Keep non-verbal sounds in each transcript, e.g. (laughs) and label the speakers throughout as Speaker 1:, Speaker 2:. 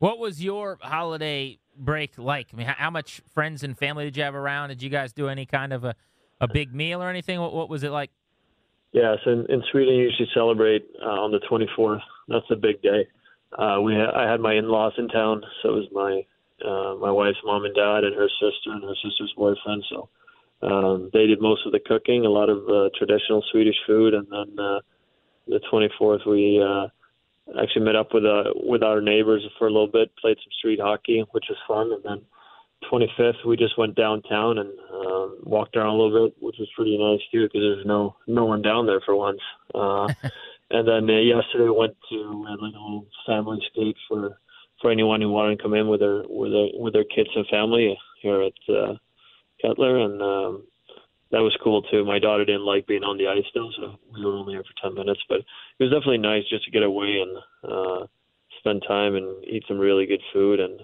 Speaker 1: What was your holiday break like? I mean, how, much friends and family did you have around? Did you guys do any kind of a, a big meal or anything? What, what was it like?
Speaker 2: Yeah, so in, in Sweden, you usually celebrate uh, on the 24th. That's a big day. Uh, we ha- I had my in-laws in town, so it was my uh, my wife's mom and dad and her sister and her sister's boyfriend. So um, they did most of the cooking, a lot of uh, traditional Swedish food, and then uh, the 24th we uh, actually met up with uh, with our neighbors for a little bit, played some street hockey, which was fun, and then 25th we just went downtown and um, walked around a little bit, which was pretty nice too because there's no no one down there for once. Uh, (laughs) and then uh, yesterday we went to uh, like a little family steak for for anyone who wanted to come in with their with their with their kids and family here at uh, Kettler, and um, that was cool too. My daughter didn't like being on the ice though, so we were only here for ten minutes, but it was definitely nice just to get away and uh, spend time and eat some really good food and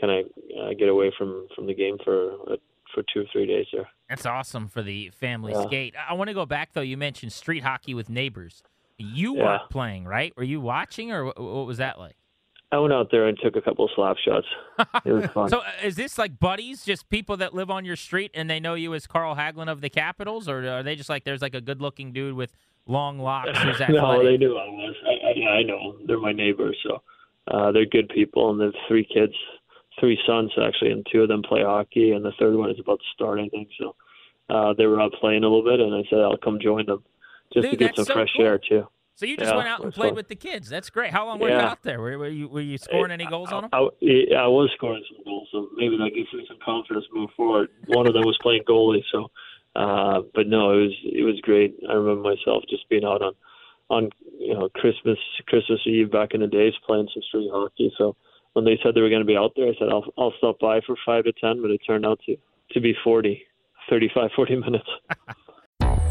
Speaker 2: kind of uh, get away from from the game for uh, for two or three days there.
Speaker 1: That's awesome for the family
Speaker 2: Yeah.
Speaker 1: skate. I want to go back though. You mentioned street hockey with neighbors. You
Speaker 2: Yeah.
Speaker 1: weren't playing, right? Were you watching, or what was that like?
Speaker 2: I went out there and took a couple of slap shots. It was (laughs) fun.
Speaker 1: So, is this like buddies, just people that live on your street and they know you as Carl Hagelin of the Capitals, or are they just like there's like a good-looking dude with long locks who's (laughs) athletic?
Speaker 2: no, they knew I was. I, I, yeah, I know. They're my neighbors, so uh, they're good people. And they have three kids, three sons actually, and two of them play hockey, and the third one is about to start, I think. So uh, they were out playing a little bit, and I said I'll come join them just
Speaker 1: Dude,
Speaker 2: to get some
Speaker 1: so
Speaker 2: fresh
Speaker 1: cool.
Speaker 2: air too.
Speaker 1: So you just
Speaker 2: Yeah,
Speaker 1: went out and played
Speaker 2: fun.
Speaker 1: with the kids. That's great. How long were you out there? Were, were you were you scoring any goals on them?
Speaker 2: I, yeah, I was scoring some goals, so maybe that gives me some confidence move forward. One of them was playing goalie, so uh, but no, it was it was great. I remember myself just being out on on you know Christmas Christmas Eve back in the days playing some street hockey. So when they said they were going to be out there, I said I'll I'll stop by for five to ten, but it turned out to to be 40, 35, 40 minutes. (laughs)